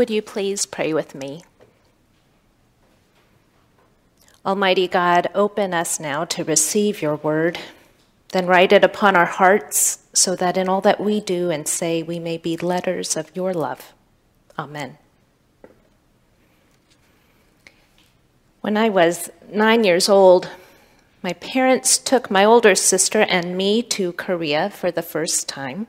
would you please pray with me? Almighty God, open us now to receive your word, then write it upon our hearts so that in all that we do and say we may be letters of your love. Amen. When I was nine years old, my parents took my older sister and me to Korea for the first time.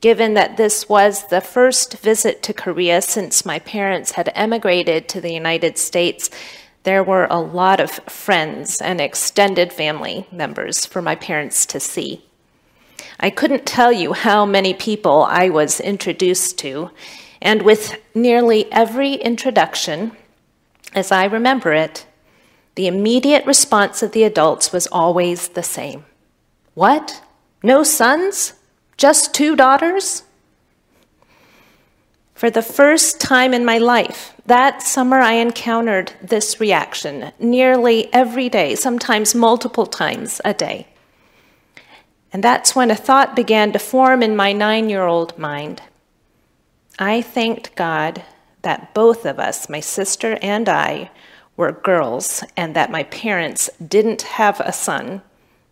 Given that this was the first visit to Korea since my parents had emigrated to the United States, there were a lot of friends and extended family members for my parents to see. I couldn't tell you how many people I was introduced to, and with nearly every introduction, as I remember it, the immediate response of the adults was always the same What? No sons? Just two daughters? For the first time in my life, that summer I encountered this reaction nearly every day, sometimes multiple times a day. And that's when a thought began to form in my nine year old mind. I thanked God that both of us, my sister and I, were girls and that my parents didn't have a son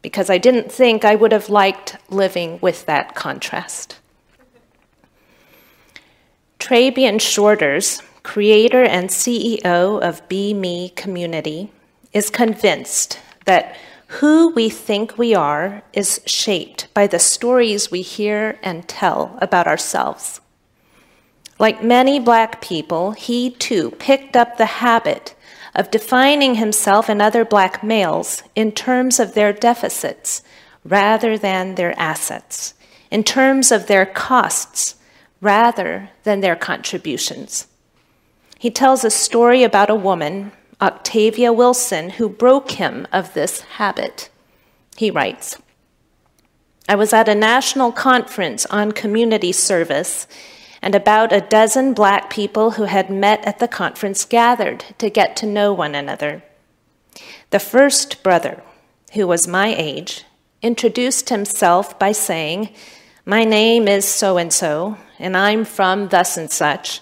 because I didn't think I would have liked living with that contrast. Trabian Shorters, creator and CEO of BMe Community, is convinced that who we think we are is shaped by the stories we hear and tell about ourselves. Like many black people, he too picked up the habit of defining himself and other black males in terms of their deficits rather than their assets, in terms of their costs rather than their contributions. He tells a story about a woman, Octavia Wilson, who broke him of this habit. He writes I was at a national conference on community service and about a dozen black people who had met at the conference gathered to get to know one another. The first brother, who was my age, introduced himself by saying, My name is so and so, and I'm from thus and such.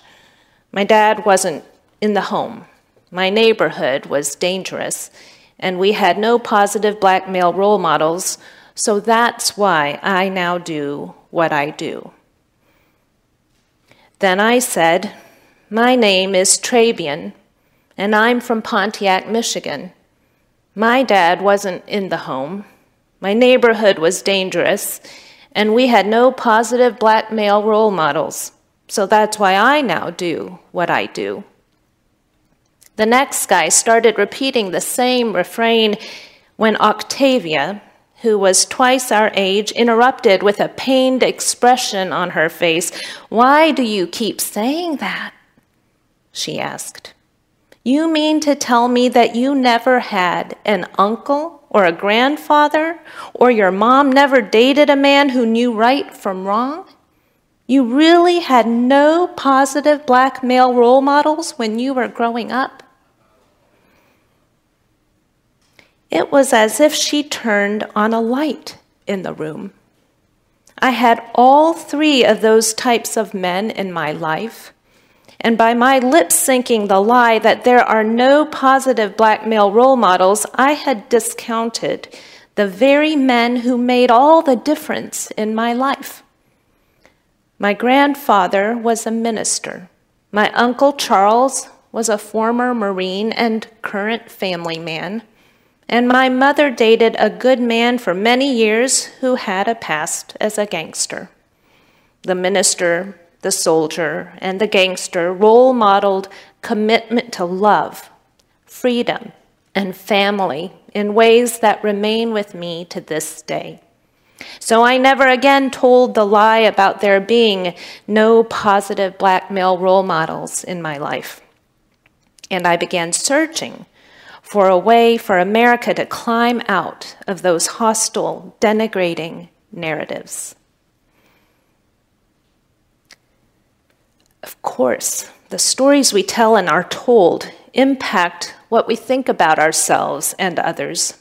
My dad wasn't in the home. My neighborhood was dangerous, and we had no positive black male role models, so that's why I now do what I do. Then I said, My name is Trabian, and I'm from Pontiac, Michigan. My dad wasn't in the home. My neighborhood was dangerous, and we had no positive black male role models. So that's why I now do what I do. The next guy started repeating the same refrain when Octavia, who was twice our age, interrupted with a pained expression on her face. Why do you keep saying that? She asked. You mean to tell me that you never had an uncle or a grandfather, or your mom never dated a man who knew right from wrong? You really had no positive black male role models when you were growing up? It was as if she turned on a light in the room. I had all three of those types of men in my life. And by my lips syncing the lie that there are no positive black male role models, I had discounted the very men who made all the difference in my life. My grandfather was a minister. My uncle Charles was a former Marine and current family man. And my mother dated a good man for many years who had a past as a gangster. The minister, the soldier, and the gangster role modeled commitment to love, freedom, and family in ways that remain with me to this day. So I never again told the lie about there being no positive black male role models in my life. And I began searching for a way for America to climb out of those hostile, denigrating narratives. Of course, the stories we tell and are told impact what we think about ourselves and others.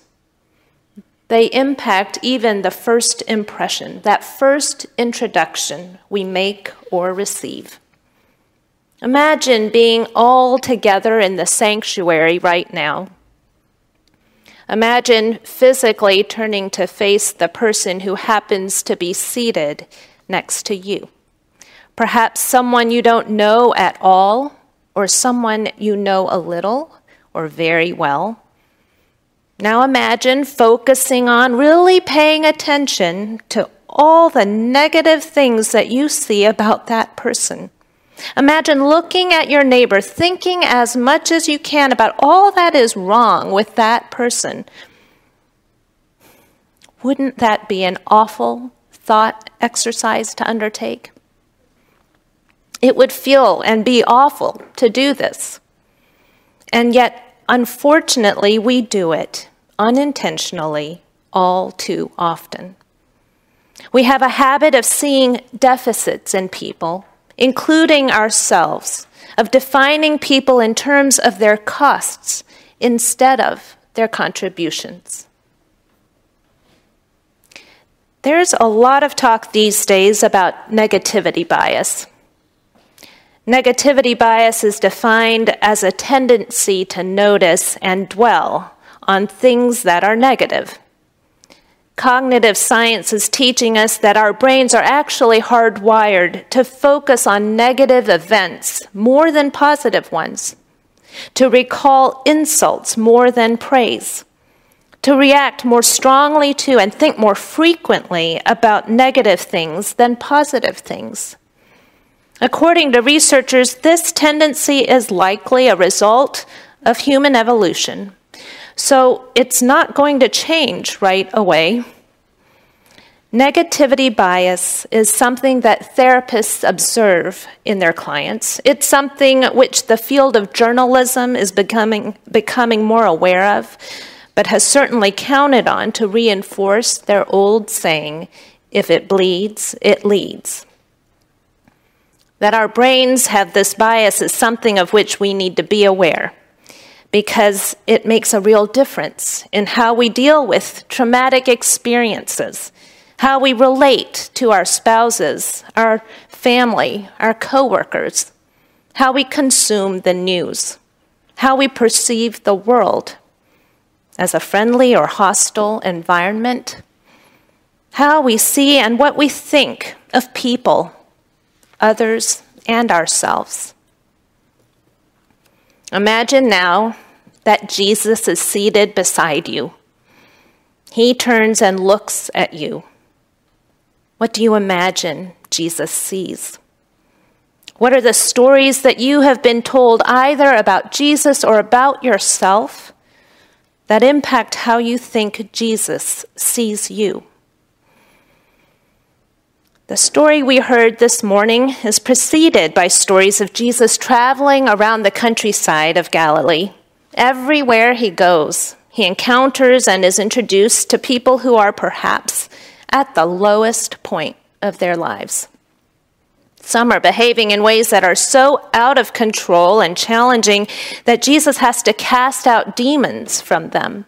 They impact even the first impression, that first introduction we make or receive. Imagine being all together in the sanctuary right now. Imagine physically turning to face the person who happens to be seated next to you. Perhaps someone you don't know at all, or someone you know a little or very well. Now imagine focusing on really paying attention to all the negative things that you see about that person. Imagine looking at your neighbor, thinking as much as you can about all that is wrong with that person. Wouldn't that be an awful thought exercise to undertake? It would feel and be awful to do this. And yet, unfortunately, we do it unintentionally all too often. We have a habit of seeing deficits in people, including ourselves, of defining people in terms of their costs instead of their contributions. There's a lot of talk these days about negativity bias. Negativity bias is defined as a tendency to notice and dwell on things that are negative. Cognitive science is teaching us that our brains are actually hardwired to focus on negative events more than positive ones, to recall insults more than praise, to react more strongly to and think more frequently about negative things than positive things. According to researchers, this tendency is likely a result of human evolution. So it's not going to change right away. Negativity bias is something that therapists observe in their clients. It's something which the field of journalism is becoming, becoming more aware of, but has certainly counted on to reinforce their old saying if it bleeds, it leads. That our brains have this bias is something of which we need to be aware because it makes a real difference in how we deal with traumatic experiences, how we relate to our spouses, our family, our coworkers, how we consume the news, how we perceive the world as a friendly or hostile environment, how we see and what we think of people others, and ourselves. Imagine now that Jesus is seated beside you. He turns and looks at you. What do you imagine Jesus sees? What are the stories that you have been told either about Jesus or about yourself that impact how you think Jesus sees you? The story we heard this morning is preceded by stories of Jesus traveling around the countryside of Galilee. Everywhere he goes, he encounters and is introduced to people who are perhaps at the lowest point of their lives. Some are behaving in ways that are so out of control and challenging that Jesus has to cast out demons from them.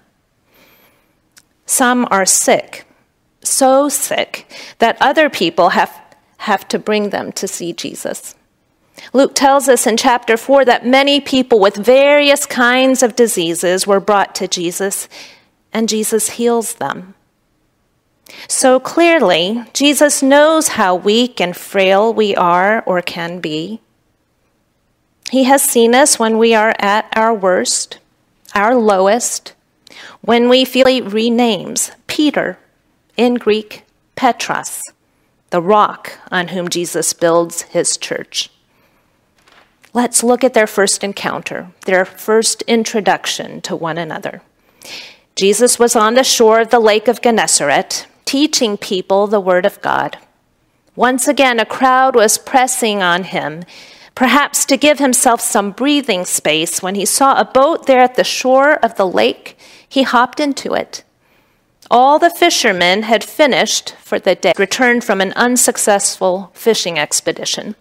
Some are sick so sick that other people have, have to bring them to see Jesus. Luke tells us in chapter 4 that many people with various kinds of diseases were brought to Jesus, and Jesus heals them. So clearly, Jesus knows how weak and frail we are or can be. He has seen us when we are at our worst, our lowest, when we feel he renames Peter in Greek, Petros, the rock on whom Jesus builds his church. Let's look at their first encounter, their first introduction to one another. Jesus was on the shore of the lake of Gennesaret, teaching people the word of God. Once again, a crowd was pressing on him, perhaps to give himself some breathing space. When he saw a boat there at the shore of the lake, he hopped into it all the fishermen had finished for the day, returned from an unsuccessful fishing expedition.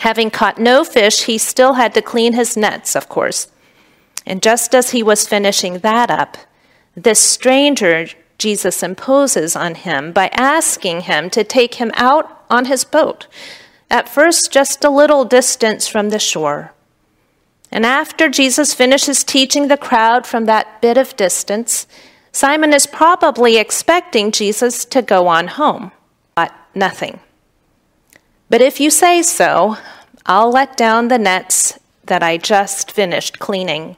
Having caught no fish, he still had to clean his nets, of course. And just as he was finishing that up, this stranger Jesus imposes on him by asking him to take him out on his boat at first just a little distance from the shore. And after Jesus finishes teaching the crowd from that bit of distance, Simon is probably expecting Jesus to go on home, but nothing. But if you say so, I'll let down the nets that I just finished cleaning.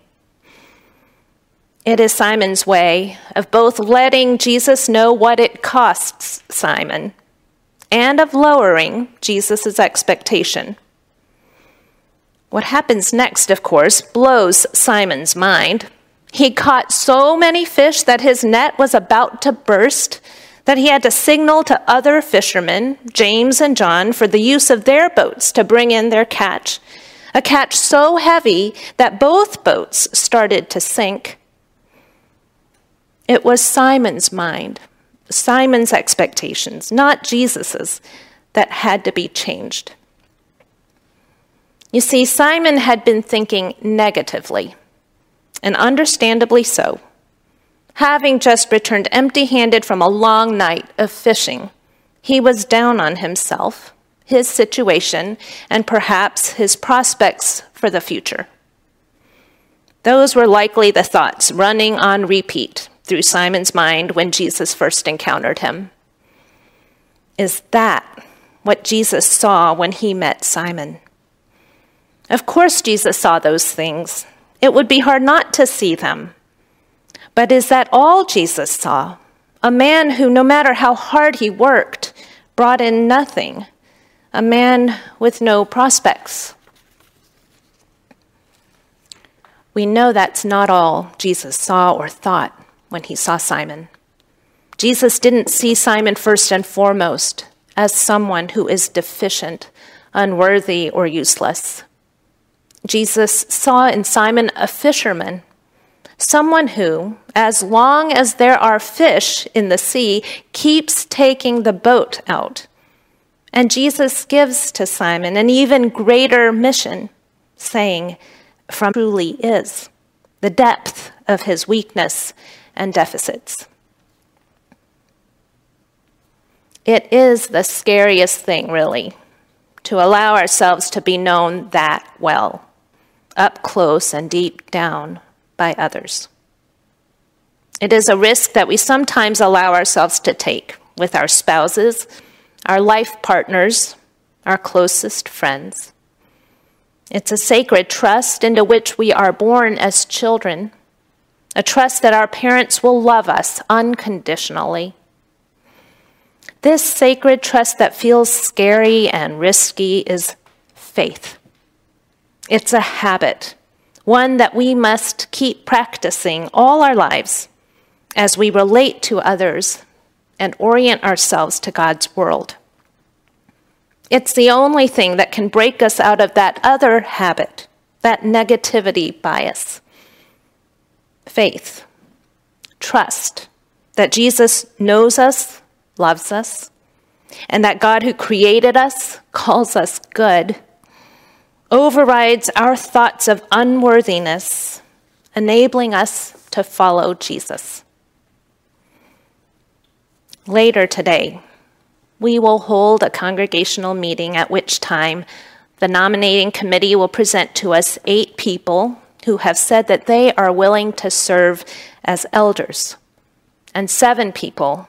It is Simon's way of both letting Jesus know what it costs Simon and of lowering Jesus' expectation. What happens next, of course, blows Simon's mind. He caught so many fish that his net was about to burst that he had to signal to other fishermen, James and John, for the use of their boats to bring in their catch. A catch so heavy that both boats started to sink. It was Simon's mind, Simon's expectations, not Jesus's, that had to be changed. You see, Simon had been thinking negatively, and understandably so having just returned empty handed from a long night of fishing. He was down on himself, his situation, and perhaps his prospects for the future. Those were likely the thoughts running on repeat through Simon's mind when Jesus first encountered him. Is that what Jesus saw when he met Simon? Of course, Jesus saw those things. It would be hard not to see them. But is that all Jesus saw? A man who, no matter how hard he worked, brought in nothing. A man with no prospects. We know that's not all Jesus saw or thought when he saw Simon. Jesus didn't see Simon first and foremost as someone who is deficient, unworthy, or useless. Jesus saw in Simon a fisherman Someone who, as long as there are fish in the sea, keeps taking the boat out. And Jesus gives to Simon an even greater mission, saying, From truly is the depth of his weakness and deficits. It is the scariest thing, really, to allow ourselves to be known that well, up close and deep down by others. It is a risk that we sometimes allow ourselves to take with our spouses, our life partners, our closest friends. It's a sacred trust into which we are born as children, a trust that our parents will love us unconditionally. This sacred trust that feels scary and risky is faith. It's a habit one that we must keep practicing all our lives as we relate to others and orient ourselves to God's world. It's the only thing that can break us out of that other habit, that negativity bias. Faith, trust that Jesus knows us, loves us, and that God who created us calls us good overrides our thoughts of unworthiness, enabling us to follow Jesus. Later today, we will hold a congregational meeting at which time the nominating committee will present to us eight people who have said that they are willing to serve as elders, and seven people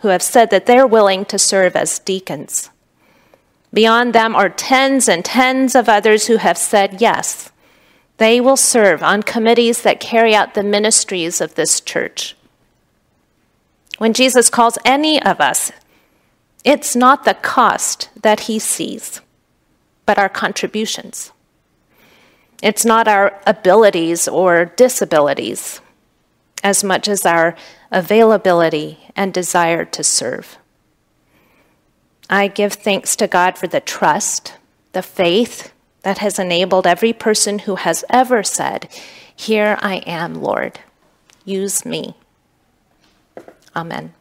who have said that they're willing to serve as deacons. Beyond them are tens and tens of others who have said yes. They will serve on committees that carry out the ministries of this church. When Jesus calls any of us, it's not the cost that he sees, but our contributions. It's not our abilities or disabilities as much as our availability and desire to serve. I give thanks to God for the trust, the faith that has enabled every person who has ever said, Here I am, Lord. Use me. Amen.